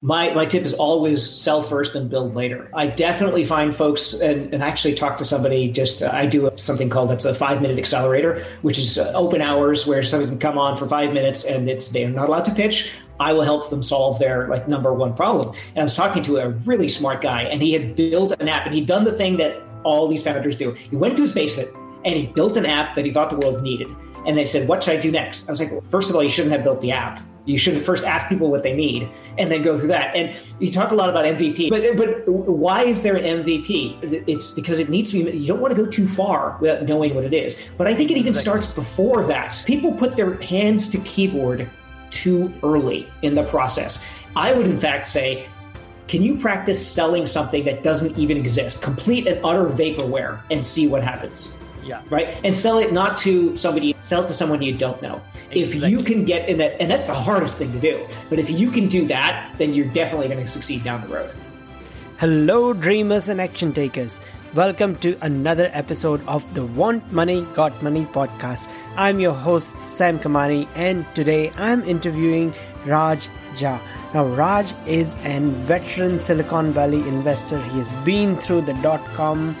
My, my tip is always sell first and build later. I definitely find folks, and, and actually talk to somebody just, uh, I do something called that's a five minute accelerator, which is uh, open hours where somebody can come on for five minutes and it's, they're not allowed to pitch. I will help them solve their like number one problem. And I was talking to a really smart guy and he had built an app and he'd done the thing that all these founders do. He went into his basement and he built an app that he thought the world needed. And they said, What should I do next? I was like, well, First of all, you shouldn't have built the app you should first ask people what they need and then go through that. And you talk a lot about MVP, but but why is there an MVP? It's because it needs to be. You don't want to go too far without knowing what it is. But I think it even starts before that. People put their hands to keyboard too early in the process. I would, in fact, say can you practice selling something that doesn't even exist, complete and utter vaporware, and see what happens? Yeah. Right. And sell it not to somebody, sell it to someone you don't know. Exactly. If you can get in that, and that's the hardest thing to do, but if you can do that, then you're definitely going to succeed down the road. Hello, dreamers and action takers. Welcome to another episode of the Want Money, Got Money podcast. I'm your host, Sam Kamani, and today I'm interviewing Raj Jha. Now, Raj is an veteran Silicon Valley investor. He has been through the dot com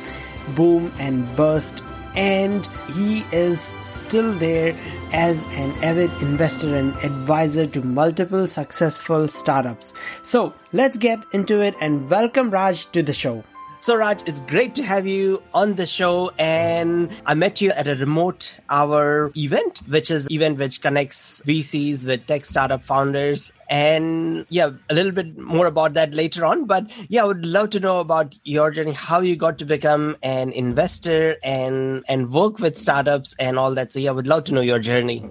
boom and burst and he is still there as an avid investor and advisor to multiple successful startups. So let's get into it and welcome Raj to the show. So, Raj, it's great to have you on the show. And I met you at a remote hour event, which is event which connects VCs with tech startup founders. And yeah, a little bit more about that later on. But yeah, I would love to know about your journey, how you got to become an investor and and work with startups and all that. So yeah, I would love to know your journey.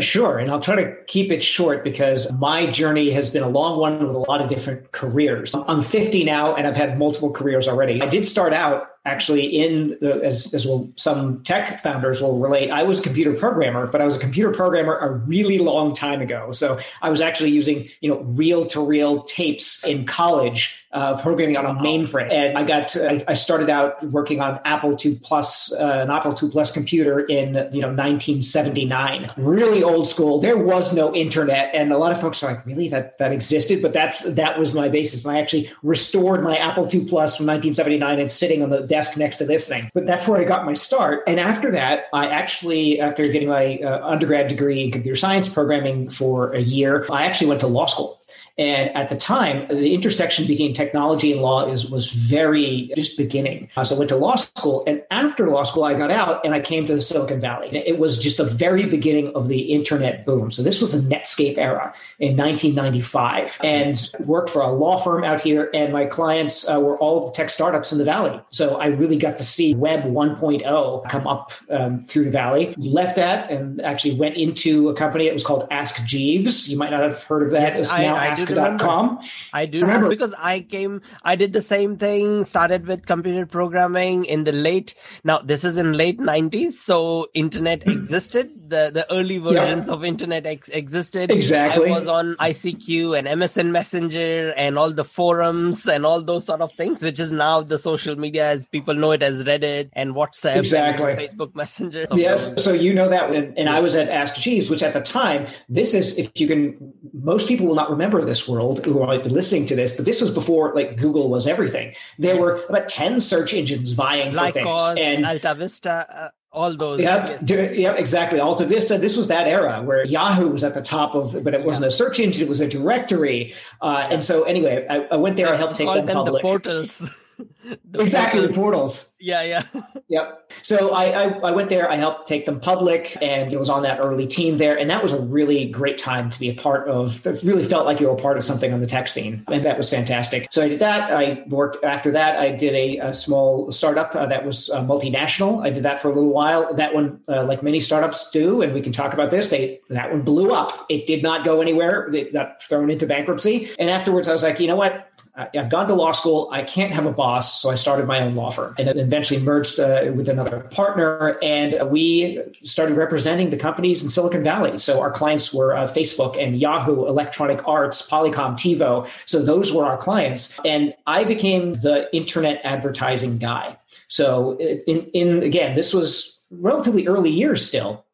Sure. And I'll try to keep it short because my journey has been a long one with a lot of different careers. I'm 50 now and I've had multiple careers already. I did start out actually in the, as, as well, some tech founders will relate i was a computer programmer but i was a computer programmer a really long time ago so i was actually using you know reel to reel tapes in college uh, programming on a mainframe. And i got I, I, started out working on apple ii plus uh, an apple ii plus computer in you know 1979 really old school. There was no internet and a lot of folks are like really? That that existed? But that's that was my basis. And i actually restored my apple ii plus from 1979 and sitting on the desk next to this thing. But that's where I got my start. And after that, I actually, after getting my uh, undergrad degree in computer science programming for a year, I actually went to law school. And at the time, the intersection between technology and law is was very just beginning. Uh, so I went to law school, and after law school, I got out and I came to the Silicon Valley. It was just the very beginning of the internet boom. So this was the Netscape era in 1995, and worked for a law firm out here. And my clients uh, were all the tech startups in the valley. So I really got to see Web 1.0 come up um, through the valley. Left that and actually went into a company that was called Ask Jeeves. You might not have heard of that. Yes, I, I ask.com. I do remember because I came, I did the same thing, started with computer programming in the late, now this is in late 90s. So internet existed. The, the early versions yeah. of internet ex- existed. Exactly. I was on ICQ and MSN Messenger and all the forums and all those sort of things, which is now the social media as people know it as Reddit and WhatsApp. Exactly. And Facebook Messenger. So yes. So you know that. And, and I was at Ask Jeeves, which at the time, this is, if you can, most people will not remember this this world who might be listening to this, but this was before like Google was everything. There yes. were about 10 search engines vying Lycos, for things. And Alta Vista, uh, all those. Yeah, yeah, exactly. Alta Vista. This was that era where Yahoo was at the top of, but it wasn't yeah. a search engine; it was a directory. Uh, and so, anyway, I, I went there. I helped take them, them public. The portals. the exactly portals. the portals. Yeah, yeah. yep. So I, I, I went there. I helped take them public, and it was on that early team there, and that was a really great time to be a part of. It really felt like you were a part of something on the tech scene, and that was fantastic. So I did that. I worked after that. I did a, a small startup uh, that was uh, multinational. I did that for a little while. That one, uh, like many startups do, and we can talk about this. They that one blew up. It did not go anywhere. It got thrown into bankruptcy, and afterwards I was like, you know what? I've gone to law school. I can't have a boss. So I started my own law firm and eventually merged uh, with another partner. And we started representing the companies in Silicon Valley. So our clients were uh, Facebook and Yahoo, Electronic Arts, Polycom, TiVo. So those were our clients. And I became the internet advertising guy. So in, in again, this was relatively early years still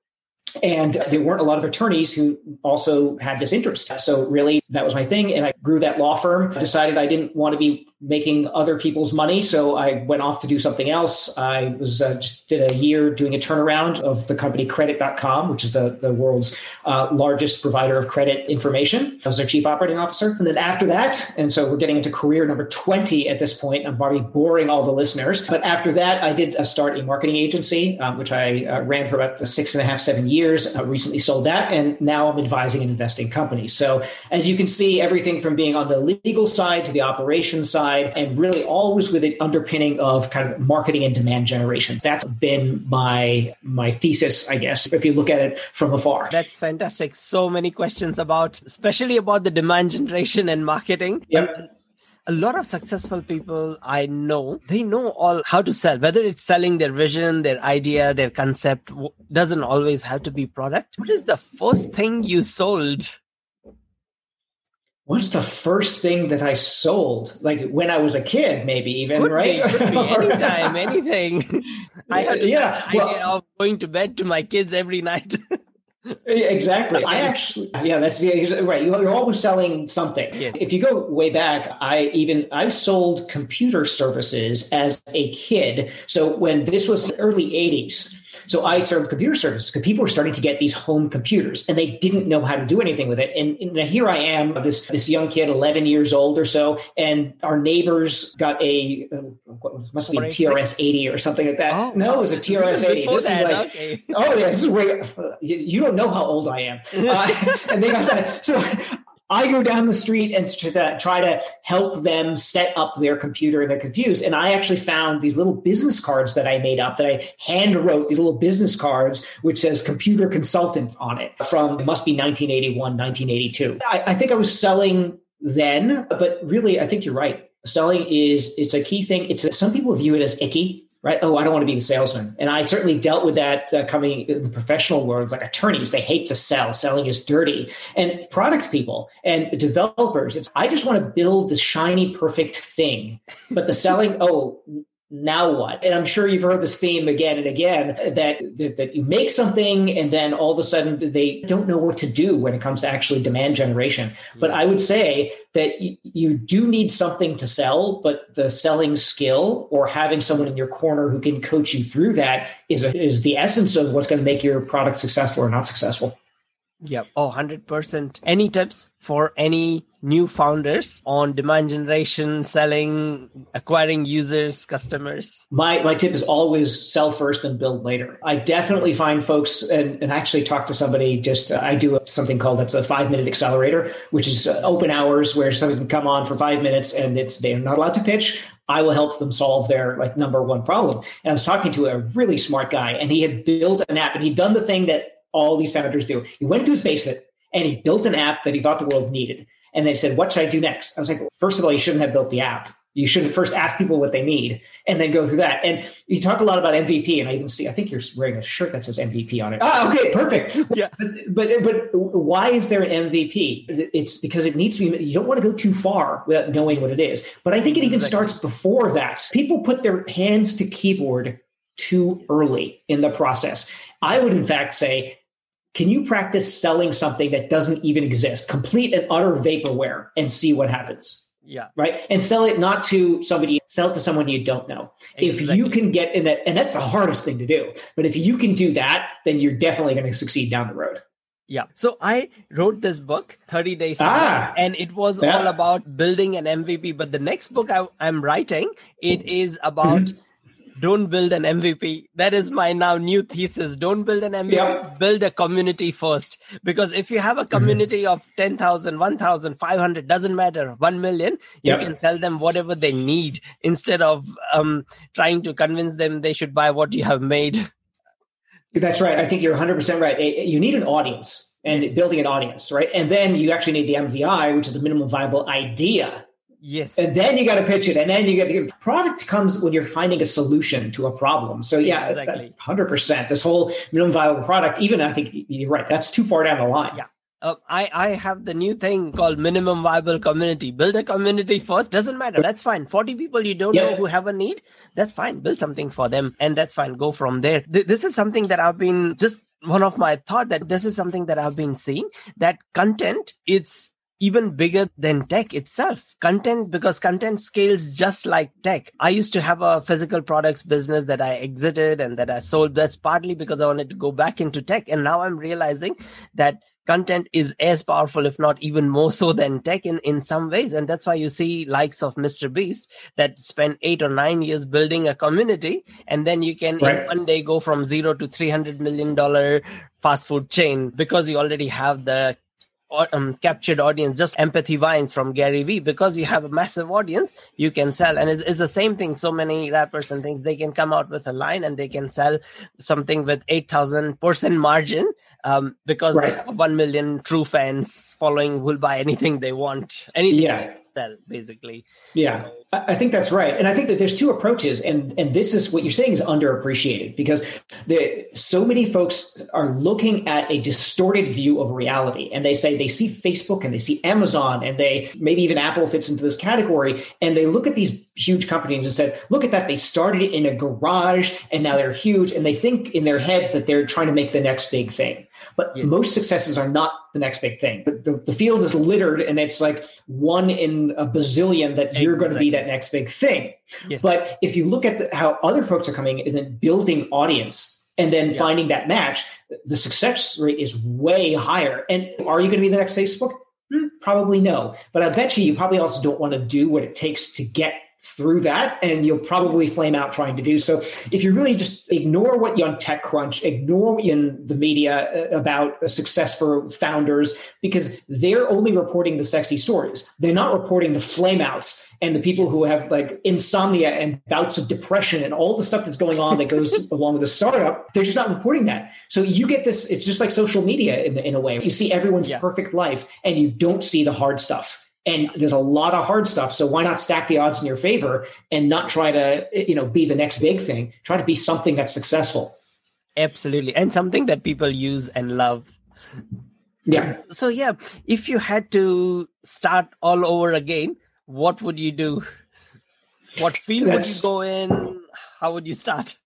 And there weren't a lot of attorneys who also had this interest. So really, that was my thing. And I grew that law firm, decided I didn't want to be making other people's money. So I went off to do something else. I was uh, did a year doing a turnaround of the company credit.com, which is the, the world's uh, largest provider of credit information. I was their chief operating officer. And then after that, and so we're getting into career number 20 at this point. I'm probably boring all the listeners. But after that, I did uh, start a marketing agency, um, which I uh, ran for about six and a half, seven years. I uh, recently sold that. And now I'm advising and investing companies. So as you can see, everything from being on the legal side to the operations side, side and really always with an underpinning of kind of marketing and demand generation. That's been my my thesis, I guess, if you look at it from afar. That's fantastic. So many questions about especially about the demand generation and marketing. Yep a lot of successful people I know, they know all how to sell, whether it's selling their vision, their idea, their concept, doesn't always have to be product. What is the first thing you sold? what's the first thing that I sold? Like when I was a kid, maybe even, could right? Be, could be anytime, anything. I had yeah, well, idea of going to bed to my kids every night. exactly. I actually, yeah, that's the right. You're always selling something. Yeah. If you go way back, I even I sold computer services as a kid. So when this was the early '80s, so I served computer services because people were starting to get these home computers and they didn't know how to do anything with it. And, and here I am, this this young kid, 11 years old or so, and our neighbors got a what must be a TRS 80 or something like that. Oh, no, it was a TRS 80. This that, is like, okay. oh yeah, this is way. You don't know how old I am. Uh, and they got that. So I go down the street and try to help them set up their computer and they're confused. And I actually found these little business cards that I made up that I hand wrote, these little business cards, which says computer consultant on it from, it must be 1981, 1982. I, I think I was selling then, but really, I think you're right. Selling is, it's a key thing. It's some people view it as icky right? Oh, I don't want to be the salesman. And I certainly dealt with that uh, coming in the professional worlds, like attorneys, they hate to sell. Selling is dirty. And product people and developers, it's, I just want to build the shiny, perfect thing. But the selling, oh, now what? And I'm sure you've heard this theme again and again that, that, that you make something and then all of a sudden they don't know what to do when it comes to actually demand generation. Mm-hmm. But I would say that you, you do need something to sell, but the selling skill or having someone in your corner who can coach you through that is a, is the essence of what's going to make your product successful or not successful. Yep. Oh, 100%. Any tips for any new founders on demand generation, selling, acquiring users, customers? My, my tip is always sell first and build later. I definitely find folks and, and actually talk to somebody just, uh, I do something called that's a five minute accelerator, which is uh, open hours where somebody can come on for five minutes and it's, they're not allowed to pitch. I will help them solve their like number one problem. And I was talking to a really smart guy and he had built an app and he'd done the thing that all these founders do. He went into his basement and he built an app that he thought the world needed. And they said, What should I do next? I was like, well, First of all, you shouldn't have built the app. You should first ask people what they need and then go through that. And you talk a lot about MVP, and I even see, I think you're wearing a shirt that says MVP on it. Ah, okay, perfect. Yeah. But, but, but why is there an MVP? It's because it needs to be, you don't want to go too far without knowing what it is. But I think it even starts before that. People put their hands to keyboard too early in the process. I would, in fact, say, can you practice selling something that doesn't even exist, complete and utter vaporware, and see what happens? Yeah. Right. And sell it not to somebody, sell it to someone you don't know. Exactly. If you can get in that, and that's the hardest thing to do. But if you can do that, then you're definitely going to succeed down the road. Yeah. So I wrote this book, 30 Days, ah, and it was yeah. all about building an MVP. But the next book I, am writing, it is about mm-hmm don't build an MVP. That is my now new thesis. Don't build an MVP, build a community first. Because if you have a community mm-hmm. of 10,000, 1,000, 500, doesn't matter, 1 million, you can sell them whatever they need instead of um, trying to convince them they should buy what you have made. That's right. I think you're 100% right. You need an audience and building an audience, right? And then you actually need the MVI, which is the minimum viable idea Yes. And then you got to pitch it. And then you get the product comes when you're finding a solution to a problem. So yeah, exactly. 100%. This whole minimum viable product, even I think you're right. That's too far down the line. Yeah. Uh, I, I have the new thing called minimum viable community. Build a community first. Doesn't matter. That's fine. 40 people you don't yeah. know who have a need. That's fine. Build something for them and that's fine. Go from there. Th- this is something that I've been just one of my thought that this is something that I've been seeing that content it's even bigger than tech itself. Content, because content scales just like tech. I used to have a physical products business that I exited and that I sold. That's partly because I wanted to go back into tech. And now I'm realizing that content is as powerful, if not even more so than tech in, in some ways. And that's why you see likes of Mr. Beast that spend eight or nine years building a community. And then you can right. in one day go from zero to $300 million fast food chain because you already have the um, captured audience, just Empathy Wines from Gary Vee. Because you have a massive audience, you can sell. And it's the same thing. So many rappers and things, they can come out with a line and they can sell something with 8,000% margin um, because right. they have 1 million true fans following who'll buy anything they want. Anything. Yeah sell basically yeah i think that's right and i think that there's two approaches and and this is what you're saying is underappreciated because the, so many folks are looking at a distorted view of reality and they say they see facebook and they see amazon and they maybe even apple fits into this category and they look at these huge companies and said look at that they started in a garage and now they're huge and they think in their heads that they're trying to make the next big thing but yes. most successes are not the next big thing. The, the, field is littered and it's like one in a bazillion that exactly. you're going to be that next big thing. Yes. But if you look at the, how other folks are coming and then building audience and then yeah. finding that match, the success rate is way higher. And are you going to be the next Facebook? Hmm, probably no. But I bet you you probably also don't want to do what it takes to get through that and you'll probably flame out trying to do so. If you really just ignore what you on techcrunch ignore in the media uh, about success for founders because they're only reporting the sexy stories. They're not reporting the flameouts and the people who have like insomnia and bouts of depression and all the stuff that's going on that goes along with a startup. They're just not reporting that. So you get this it's just like social media in, in a way. You see everyone's yeah. perfect life and you don't see the hard stuff and there's a lot of hard stuff. So why not stack the odds in your favor and not try to you know be the next big thing. Try to be something that's successful. Absolutely. And something that people use and love. Yeah. So yeah if you had to start all over again what would you do? What field that's, would you go in? How would you start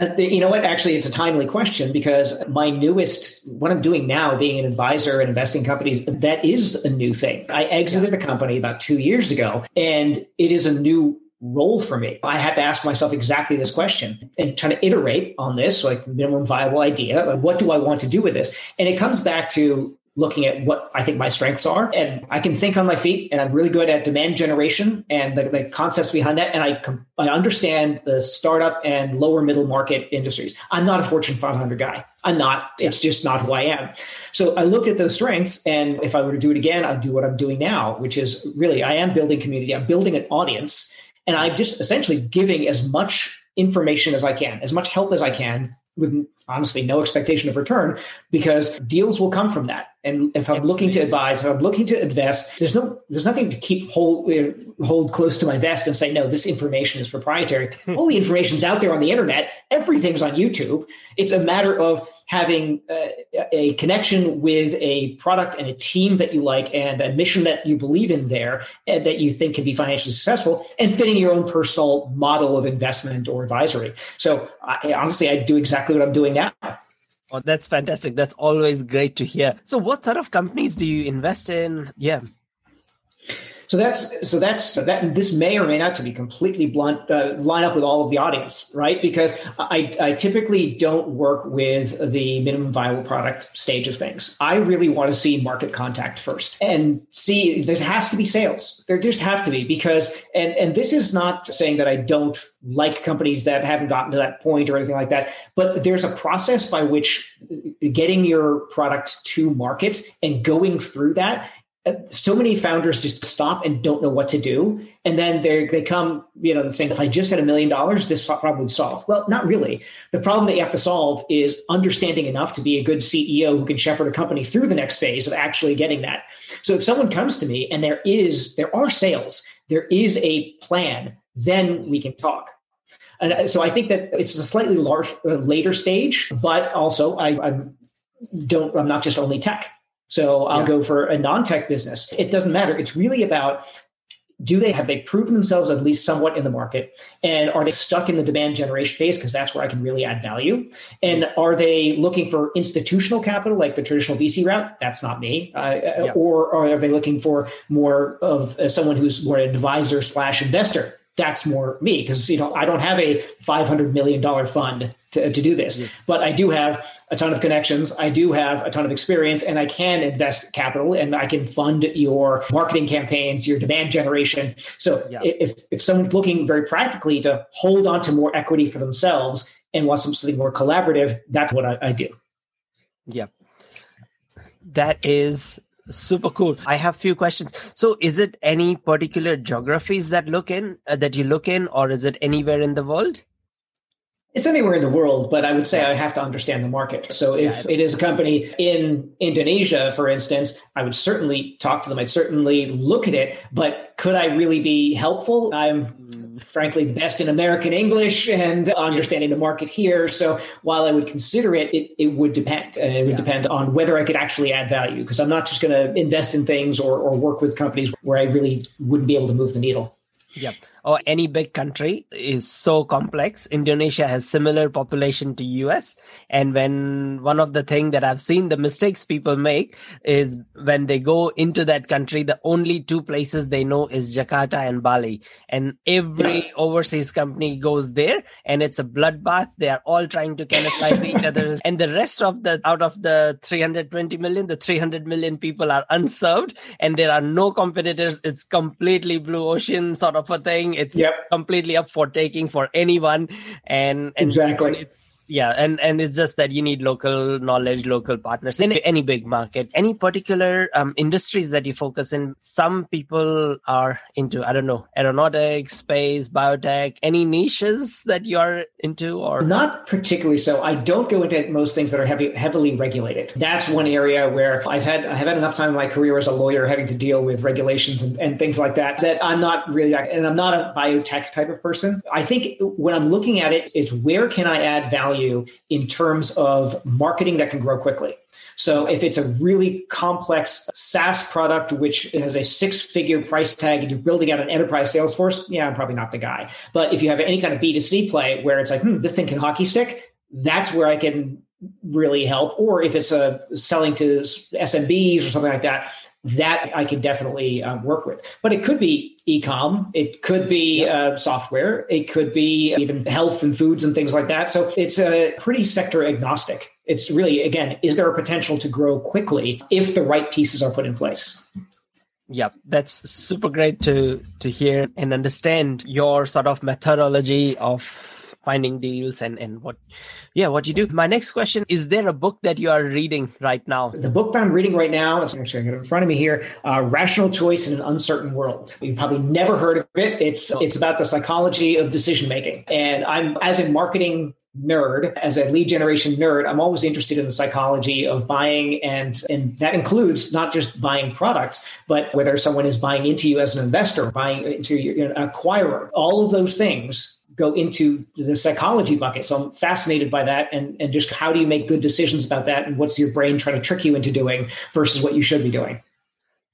Uh, you know what? Actually, it's a timely question because my newest, what I'm doing now, being an advisor and investing companies, that is a new thing. I exited the company about two years ago, and it is a new role for me. I had to ask myself exactly this question and trying to iterate on this, like minimum viable idea. What do I want to do with this? And it comes back to looking at what I think my strengths are. And I can think on my feet and I'm really good at demand generation and the, the, concepts behind that. And I, I understand the startup and lower middle market industries. I'm not a Fortune 500 guy. I'm not. It's just not who I am. So I look at those strengths. And if I were to do it again, I'd do what I'm doing now, which is really, I am building community. I'm building an audience. And I'm just essentially giving as much information as I can, as much help as I can with honestly no expectation of return because deals will come from that. And if I'm looking to advise, if I'm looking to invest, there's no there's nothing to keep hold uh, hold close to my vest and say no, this information is proprietary. All the information's out there on the internet. Everything's on YouTube. It's a matter of having a, a, connection with a product and a team that you like and a mission that you believe in there and that you think can be financially successful and fitting your own personal model of investment or advisory. So I, honestly, I do exactly what I'm doing now. Oh, that's fantastic. That's always great to hear. So what sort of companies do you invest in? Yeah. So that's so that's that. This may or may not to be completely blunt uh, line up with all of the audience, right? Because I, I typically don't work with the minimum viable product stage of things. I really want to see market contact first and see there has to be sales. There just have to be because and and this is not saying that I don't like companies that haven't gotten to that point or anything like that, but there's a process by which getting your product to market and going through that so many founders just stop and don't know what to do. And then they they come you know saying if i just had a million dollars this problem would solve. Well not really. The problem that you have to solve is understanding enough to be a good ceo who can shepherd a company through the next phase of actually getting that. So if someone comes to me and there is there are sales there is a plan then we can talk. And so i think that it's a slightly large, uh, later stage but also I, I don't i'm not just only tech so I'll yeah. go for a non tech business. It doesn't matter. It's really about do they have they proven themselves at least somewhat in the market and are they stuck in the demand generation phase because that's where i can really add value and are they looking for institutional capital like the traditional vc route that's not me uh, yeah. or, or are they looking for more of uh, someone who's more an advisor slash investor that's more me because you know I don't have a five hundred million dollar fund to, to do this, yeah. but I do have a ton of connections. I do have a ton of experience, and I can invest capital and I can fund your marketing campaigns, your demand generation. So yeah. if if someone's looking very practically to hold on to more equity for themselves and want something more collaborative, that's what I, I do. Yeah, that is super cool i have few questions so is it any particular geographies that look in uh, that you look in or is it anywhere in the world it's anywhere in the world, but I would say I have to understand the market. So if it is a company in Indonesia, for instance, I would certainly talk to them. I'd certainly look at it, but could I really be helpful? I'm mm. frankly the best in American English and understanding the market here. So while I would consider it, it, it would depend. And it would yeah. depend on whether I could actually add value because I'm not just going to invest in things or, or work with companies where I really wouldn't be able to move the needle. Yep or any big country is so complex. Indonesia has similar population to us and when one of the thing that i've seen the mistakes people make is when they go into that country the only two places they know is jakarta and bali. And every overseas company goes there and it's a bloodbath. They are all trying to cannibalize each other. And the rest of the out of the 320 million the 300 million people are unserved and there are no competitors. It's completely blue ocean sort of a thing it's yep. completely up for taking for anyone and, and exactly it's yeah and and it's just that you need local knowledge local partners in any big market. Any particular um, industries that you focus in some people are into i don't know aeronautics space biotech any niches that you're into or? Not particularly so. I don't go into most things that are heavy, heavily regulated. That's one area where i've had i've had enough time in my career as a lawyer having to deal with regulations and, and things like that that i'm not really and i'm not a biotech type of person. I think when i'm looking at it it's where can i add value value in terms of marketing that can grow quickly. So if it's a really complex SaaS product, which has a six figure price tag and you're building out an enterprise sales force, yeah, I'm probably not the guy. But if you have any kind of B2C play where it's like, hmm, this thing can hockey stick, that's where I can really help. Or if it's a selling to SMBs or something like that, that I can definitely um, work with. But it could be e-com, it could be uh, software, it could be even health and foods and things like that. So it's a pretty sector agnostic. It's really again, is there a potential to grow quickly if the right pieces are put in place? Yeah, that's super great to to hear and understand your sort of methodology of finding deals and and what yeah what you do. My next question is there a book that you are reading right now? The book that i'm reading right now it's actually in front of me here uh, rational choice in an uncertain world. You've probably never heard of it. It's it's about the psychology of decision making and i'm as a marketing nerd as a lead generation nerd i'm always interested in the psychology of buying and and that includes not just buying products but whether someone is buying into you as an investor buying into your acquirer all of those things go into the psychology bucket. So I'm fascinated by that and, and just how do you make good decisions about that and what's your brain trying to trick you into doing versus what you should be doing.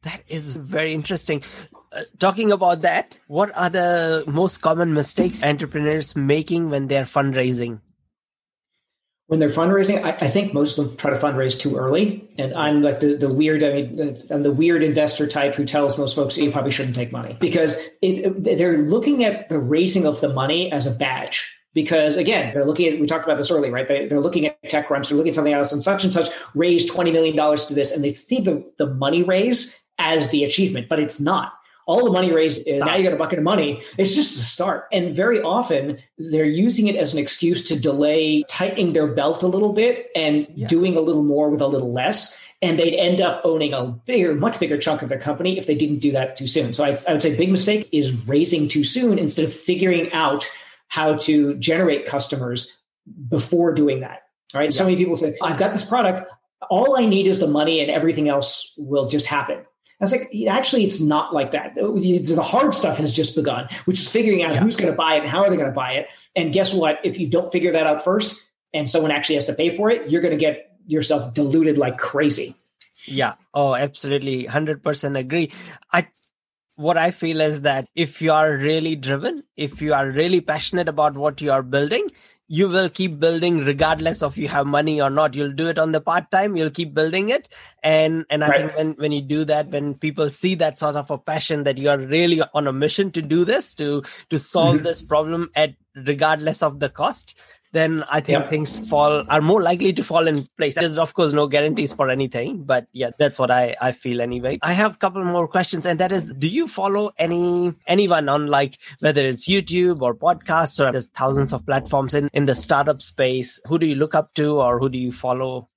That is very interesting. Uh, talking about that, what are the most common mistakes entrepreneurs making when they're fundraising? When they're fundraising, I, I, think most of them try to fundraise too early. And I'm like the, the weird, I mean, I'm the weird investor type who tells most folks you probably shouldn't take money because it, they're looking at the raising of the money as a badge. Because again, they're looking at, we talked about this earlier, right? They, are looking at tech TechCrunch, they're looking at something else and such and such raised $20 million to this. And they see the, the money raise as the achievement, but it's not all the money raised, uh, now you got a bucket of money. It's just a start. And very often they're using it as an excuse to delay tightening their belt a little bit and yeah. doing a little more with a little less. And they'd end up owning a bigger, much bigger chunk of their company if they didn't do that too soon. So I, I would say big mistake is raising too soon instead of figuring out how to generate customers before doing that. All right. Yeah. So many people say, I've got this product. All I need is the money and everything else will just happen. I was like, actually, it's not like that. The hard stuff has just begun, which is figuring out yeah. who's going to buy it and how are they going to buy it. And guess what? If you don't figure that out first and someone actually has to pay for it, you're going to get yourself diluted like crazy. Yeah. Oh, absolutely. 100% agree. I what I feel is that if you are really driven, if you are really passionate about what you are building, you will keep building regardless of you have money or not you'll do it on the part time you'll keep building it and and i right. think when when you do that when people see that sort of a passion that you are really on a mission to do this to to solve mm-hmm. this problem at regardless of the cost then I think yep. things fall are more likely to fall in place. There's of course no guarantees for anything, but yeah, that's what I, I feel anyway. I have a couple more questions, and that is, do you follow any anyone on like whether it's YouTube or podcasts or there's thousands of platforms in, in the startup space? Who do you look up to or who do you follow?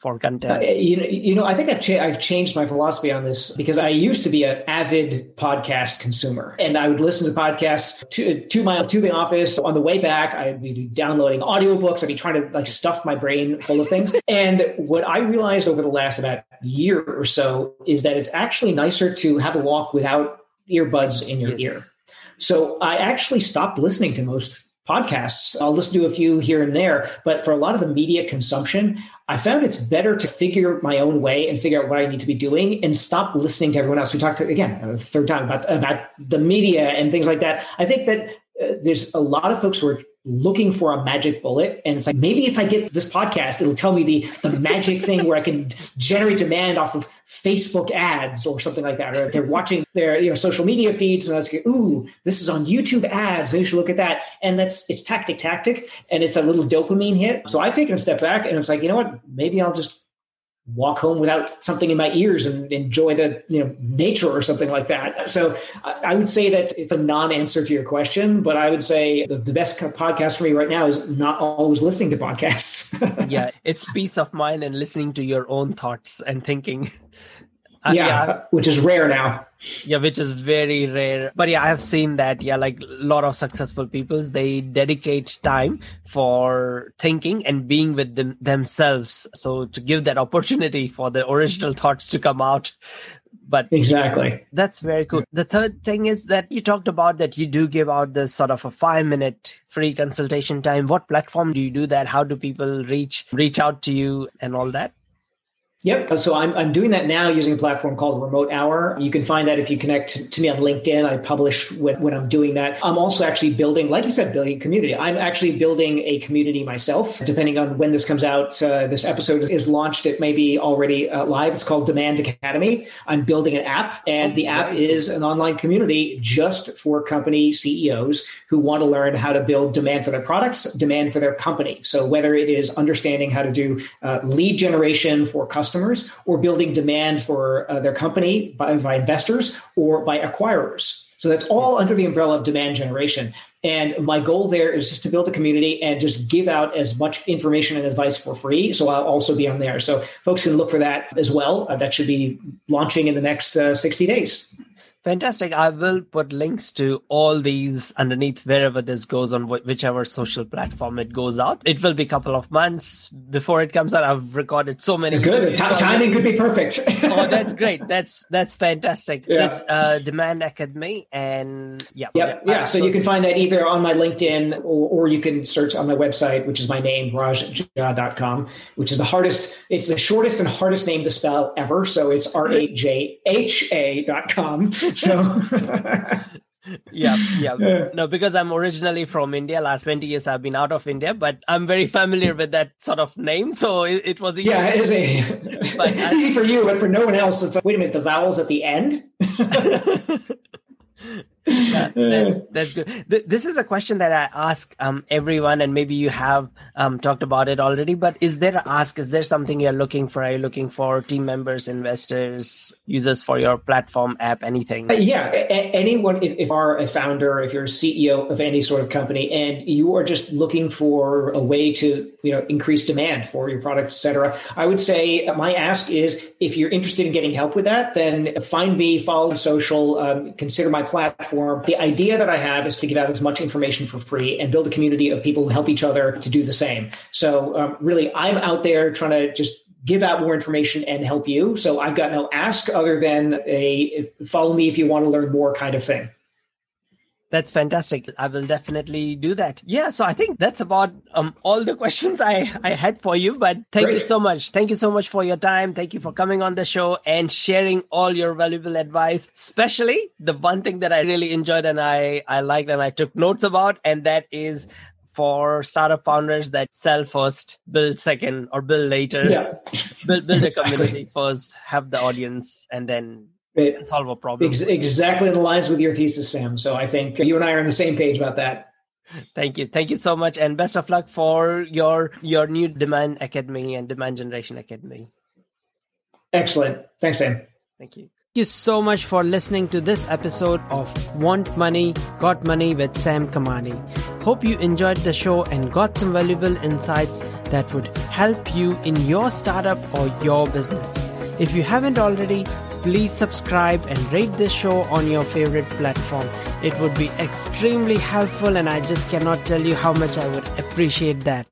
For content? Uh, you know, you know, I think I've cha- I've changed my philosophy on this because I used to be an avid podcast consumer, and I would listen to podcasts to to my to the office on the way back. I'd be downloading audiobooks. I'd be trying to like stuff my brain full of things. and what I realized over the last about year or so is that it's actually nicer to have a walk without earbuds in your yes. ear. So I actually stopped listening to most podcasts. I'll listen to a few here and there, but for a lot of the media consumption, I found it's better to figure my own way and figure out what I need to be doing and stop listening to everyone else. We talked again third time about about the media and things like that. I think that uh, there's a lot of folks who are looking for a magic bullet. And it's like maybe if i get this podcast it'll tell me the the magic thing where i can generate demand off of facebook ads or something like that or if they're watching their you know social media feeds and i was like ooh this is on youtube ads. Maybe you should look at that. And that's it's tactic tactic and it's a little dopamine hit. So i've taken a step back and it's like you know what? Maybe i'll just walk home without something in my ears and enjoy the you know nature or something like that. So i would say that it's a non-answer to your question but i would say the, the best podcast for me right now is not always listening to podcasts. Yeah it's peace of mind and listening to your own thoughts and thinking uh, yeah, yeah, which is rare now. Yeah, which is very rare. But yeah, I have seen that. Yeah, like a lot of successful peoples, they dedicate time for thinking and being with them, themselves. So to give that opportunity for the original thoughts to come out. But exactly, that's very cool. The third thing is that you talked about that you do give out this sort of a five minute free consultation time. What platform do you do that? How do people reach reach out to you and all that? Yep. So I'm, I'm doing that now using a platform called Remote Hour. You can find that if you connect to me on LinkedIn. I publish when, when I'm doing that. I'm also actually building, like you said, building community. I'm actually building a community myself. Depending on when this comes out, uh, this episode is launched. It may be already uh, live. It's called Demand Academy. I'm building an app, and the app is an online community just for company CEOs who want to learn how to build demand for their products, demand for their company. So whether it is understanding how to do uh, lead generation for customers customers or building demand for uh, their company by, by investors or by acquirers. So that's all under the umbrella of demand generation. And my goal there is just to build a community and just give out as much information and advice for free. So I'll also be on there. So folks can look for that as well. Uh, that should be launching in the next uh, 60 days. Fantastic. I will put links to all these underneath wherever this goes on whichever social platform it goes out. It will be a couple of months before it comes out. I've recorded so many. Good. T- timing could be perfect. oh, that's great. That's that's fantastic. Yeah. It's uh, Demand Academy and yeah. Yep. Yeah. So you can find that either on my LinkedIn or, or you can search on my website, which is my name, rajjha.com, which is the hardest, it's the shortest and hardest name to spell ever. So it's R A J H A.com. So yeah, yeah. No, because I'm originally from India. Last 20 years I've been out of India, but I'm very familiar with that sort of name. So it, it was easy. Yeah, it is a, it's I, easy for you, but for no one else, it's like, wait a minute, the vowels at the end? that's, that's, good. This is a question that I ask um, everyone, and maybe you have um, talked about it already. But is there a ask? Is there something you're looking for? Are you looking for team members, investors, users for your platform, app, anything? Uh, yeah, a- anyone. If, if you are a founder, if you're a CEO of any sort of company, and you are just looking for a way to you know increase demand for your products, etc., I would say my ask is if you're interested in getting help with that, then find me, follow social, um, consider my platform The idea that I have is to give out as much information for free and build a community of people who help each other to do the same. So, um, really, I'm out there trying to just give out more information and help you. So, I've got no ask other than a follow me if you want to learn more kind of thing. That's fantastic. I will definitely do that. Yeah. So I think that's about um, all the questions I, I had for you. But thank Great. you so much. Thank you so much for your time. Thank you for coming on the show and sharing all your valuable advice, especially the one thing that I really enjoyed and I, I liked and I took notes about. And that is for startup founders that sell first, build second, or build later. Yeah. build, build a community first, have the audience, and then it, solve a problem. Ex- exactly in lines with your thesis, Sam. So I think you and I are on the same page about that. Thank you. Thank you so much. And best of luck for your your new Demand Academy and Demand Generation Academy. Excellent. Thanks, Sam. Thank you. Thank you so much for listening to this episode of Want Money, Got Money with Sam Kamani. Hope you enjoyed the show and got some valuable insights that would help you in your startup or your business. If you haven't already, please subscribe and rate this show on your favorite platform. It would be extremely helpful and I just cannot tell you how much I would appreciate that.